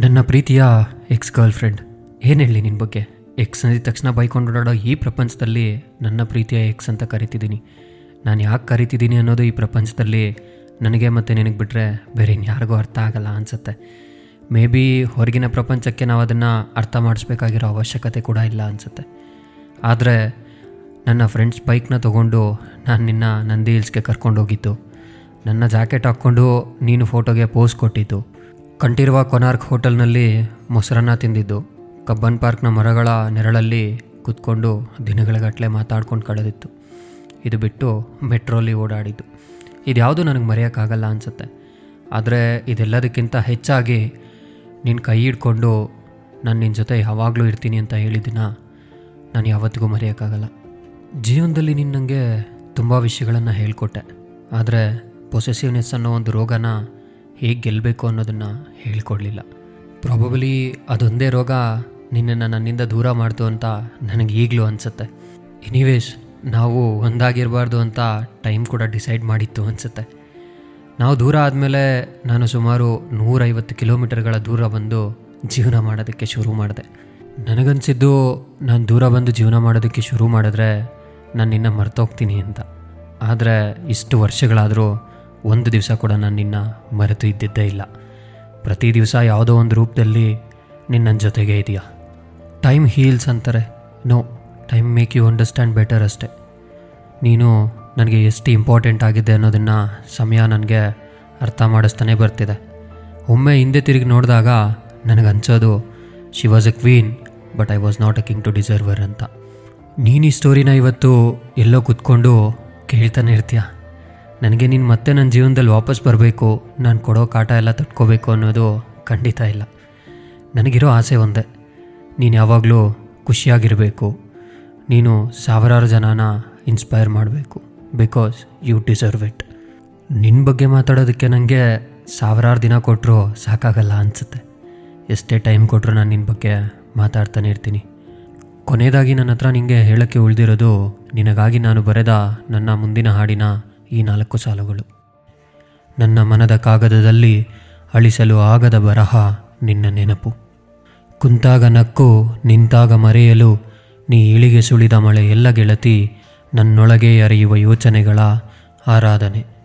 ನನ್ನ ಪ್ರೀತಿಯ X girl friend ಏನು ಹೇಳಿ ನಿನ್ನ ಬಗ್ಗೆ? ಎಕ್ಸ್ ಅಂದಿದ ತಕ್ಷಣ ಬೈಕೊಂಡು ಓಡಾಡೋ ಈ ಪ್ರಪಂಚದಲ್ಲಿ ನನ್ನ ಪ್ರೀತಿಯ ಎಕ್ಸ್ ಅಂತ ಕರಿತಿದ್ದೀನಿ. ನಾನು ಯಾಕೆ ಕರಿತಿದ್ದೀನಿ ಅನ್ನೋದು ಈ ಪ್ರಪಂಚದಲ್ಲಿ ನನಗೆ ಮತ್ತು ನಿನಗೆ ಬಿಟ್ಟರೆ ಬೇರೆ ಇನ್ಯಾರಿಗೂ ಅರ್ಥ ಆಗಲ್ಲ ಅನಿಸುತ್ತೆ. ಮೇ ಬಿ ಹೊರಗಿನ ಪ್ರಪಂಚಕ್ಕೆ ನಾವು ಅದನ್ನು ಅರ್ಥ ಮಾಡಿಸ್ಬೇಕಾಗಿರೋ ಅವಶ್ಯಕತೆ ಕೂಡ ಇಲ್ಲ ಅನಿಸುತ್ತೆ. ಆದರೆ ನನ್ನ ಫ್ರೆಂಡ್ಸ್ ಬೈಕ್ನ ತೊಗೊಂಡು ನಾನು ನಿನ್ನ ನಂದಿ ಹಿಲ್ಸ್ಗೆ ಕರ್ಕೊಂಡೋಗಿದ್ದು. ನನ್ನ ಜಾಕೆಟ್ ಹಾಕ್ಕೊಂಡು ನೀನು ಫೋಟೋಗೆ ಪೋಸ್ ಕೊಟ್ಟಿದ್ದು. ಕಂಠೀರವ ಕೊನಾರ್ಕ್ ಹೋಟೆಲ್ನಲ್ಲಿ ಮೊಸರನ್ನ ತಿಂದಿದ್ದು. ಕಬ್ಬನ್ ಪಾರ್ಕ್ನ ಮರಗಳ ನೆರಳಲ್ಲಿ ಕೂತ್ಕೊಂಡು ದಿನಗಳಗಟ್ಟಲೆ ಮಾತಾಡ್ಕೊಂಡು ಕಳೆದಿತ್ತು. ಇದು ಬಿಟ್ಟು ಮೆಟ್ರೋಲಿ ಓಡಾಡಿದ್ದು. ಇದ್ಯಾವುದು ನನಗೆ ಮರೆಯೋಕ್ಕಾಗಲ್ಲ ಅನಿಸುತ್ತೆ. ಆದರೆ ಇದೆಲ್ಲದಕ್ಕಿಂತ ಹೆಚ್ಚಾಗಿ ನಿನ್ನ ಕೈ ಹಿಡ್ಕೊಂಡು ನಾನು ನಿನ್ನ ಜೊತೆ ಯಾವಾಗಲೂ ಇರ್ತೀನಿ ಅಂತ ಹೇಳಿದ್ದಿನ ನಾನು ಯಾವತ್ತಿಗೂ ಮರೆಯೋಕ್ಕಾಗಲ್ಲ. ಜೀವನದಲ್ಲಿ ನೀನು ನನಗೆ ತುಂಬ ವಿಷಯಗಳನ್ನು ಹೇಳ್ಕೊಟ್ಟೆ. ಆದರೆ ಪೊಸೆಸಿವ್ನೆಸ್ ಅನ್ನೋ ಒಂದು ರೋಗನ ಹೇಗೆ ಗೆಲ್ಲಬೇಕು ಅನ್ನೋದನ್ನು ಹೇಳ್ಕೊಡ್ಲಿಲ್ಲ. ಪ್ರಾಬಬಲಿ ಅದೊಂದೇ ರೋಗ ನಿನ್ನನ್ನು ನನ್ನಿಂದ ದೂರ ಮಾಡ್ತು ಅಂತ ನನಗೆ ಈಗಲೂ ಅನಿಸುತ್ತೆ. ಎನಿವೇಸ್ ನಾವು ಒಂದಾಗಿರಬಾರ್ದು ಅಂತ ಟೈಮ್ ಕೂಡ ಡಿಸೈಡ್ ಮಾಡಿತ್ತು ಅನಿಸುತ್ತೆ. ನಾವು ದೂರ ಆದಮೇಲೆ ನಾನು ಸುಮಾರು ನೂರೈವತ್ತು ಕಿಲೋಮೀಟರ್ಗಳ ದೂರ ಬಂದು ಜೀವನ ಮಾಡೋದಕ್ಕೆ ಶುರು ಮಾಡಿದೆ. ನನಗನ್ಸಿದ್ದು ನಾನು ದೂರ ಬಂದು ಜೀವನ ಮಾಡೋದಕ್ಕೆ ಶುರು ಮಾಡಿದ್ರೆ ನಾನು ನಿನ್ನ ಮರ್ತೋಗ್ತೀನಿ ಅಂತ. ಆದರೆ ಇಷ್ಟು ವರ್ಷಗಳಾದರೂ ಒಂದು ದಿವಸ ಕೂಡ ನಾನು ನಿನ್ನ ಮರೆತು ಇದ್ದಿದ್ದೇ ಇಲ್ಲ. ಪ್ರತಿ ದಿವಸ ಯಾವುದೋ ಒಂದು ರೂಪದಲ್ಲಿ ನಿನ್ನ ಜೊತೆಗೆ ಇದೆಯಾ? ಟೈಮ್ ಹೀಲ್ಸ್ ಅಂತಾರೆ. No time make you understand better ಅಷ್ಟೆ. ನೀನು ನನಗೆ ಎಷ್ಟು ಇಂಪಾರ್ಟೆಂಟ್ ಆಗಿದೆ ಅನ್ನೋದನ್ನು ಸಮಯ ನನಗೆ ಅರ್ಥ ಮಾಡಿಸ್ತಾನೆ ಬರ್ತಿದೆ. ಒಮ್ಮೆ ಹಿಂದೆ ತಿರುಗಿ ನೋಡಿದಾಗ ನನಗೆ ಅನ್ಸೋದು she was a queen but I was not a king to deserve her ಅಂತ. ನೀನು ಈ ಸ್ಟೋರಿನ ಇವತ್ತು ಎಲ್ಲೋ ಕೂತ್ಕೊಂಡು ಕೇಳ್ತಾನೆ ಇರ್ತೀಯ? ನನಗೆ ನೀನು ಮತ್ತೆ ನನ್ನ ಜೀವನದಲ್ಲಿ ವಾಪಸ್ ಬರಬೇಕು, ನಾನು ಕೊಡೋ ಕಾಟ ಎಲ್ಲ ತಟ್ಕೋಬೇಕು ಅನ್ನೋದು ಖಂಡಿತ ಇಲ್ಲ. ನನಗಿರೋ ಆಸೆ ಒಂದೇ. ನೀನು ಯಾವಾಗಲೂ ಖುಷಿಯಾಗಿರಬೇಕು. ನೀನು ಸಾವಿರಾರು ಜನನ ಇನ್ಸ್ಪೈರ್ ಮಾಡಬೇಕು. ಬಿಕಾಸ್ ಯು ಡಿಸರ್ವ್ ಇಟ್ ನಿನ್ನ ಬಗ್ಗೆ ಮಾತಾಡೋದಕ್ಕೆ ನನಗೆ ಸಾವಿರಾರು ದಿನ ಕೊಟ್ಟರು ಸಾಕಾಗಲ್ಲ ಅನಿಸುತ್ತೆ. ಎಷ್ಟೇ ಟೈಮ್ ಕೊಟ್ಟರು ನಾನು ನಿನ್ನ ಬಗ್ಗೆ ಮಾತಾಡ್ತಾನೆ ಇರ್ತೀನಿ. ಕೊನೆಯದಾಗಿ ನನ್ನ ಹತ್ರ ನಿನಗೆ ಹೇಳೋಕ್ಕೆ ಉಳಿದಿರೋದು, ನಿನಗಾಗಿ ನಾನು ಬರೆದ ನನ್ನ ಮುಂದಿನ ಹಾಡಿನ ಈ ನಾಲ್ಕು ಸಾಲುಗಳು. ನನ್ನ ಮನದ ಕಾಗದದಲ್ಲಿ ಅಳಿಸಲು ಆಗದ ಬರಹ ನಿನ್ನ ನೆನಪು. ಕುಂತಾಗ ನಕ್ಕು, ನಿಂತಾಗ ಮರೆಯಲು ನೀ ಇಳಿಗೆ ಸುಳಿದ ಮಳೆ ಎಲ್ಲ ಗೆಳತಿ ನನ್ನೊಳಗೆ ಅರಿಯುವ ಯೋಚನೆಗಳ ಆರಾಧನೆ.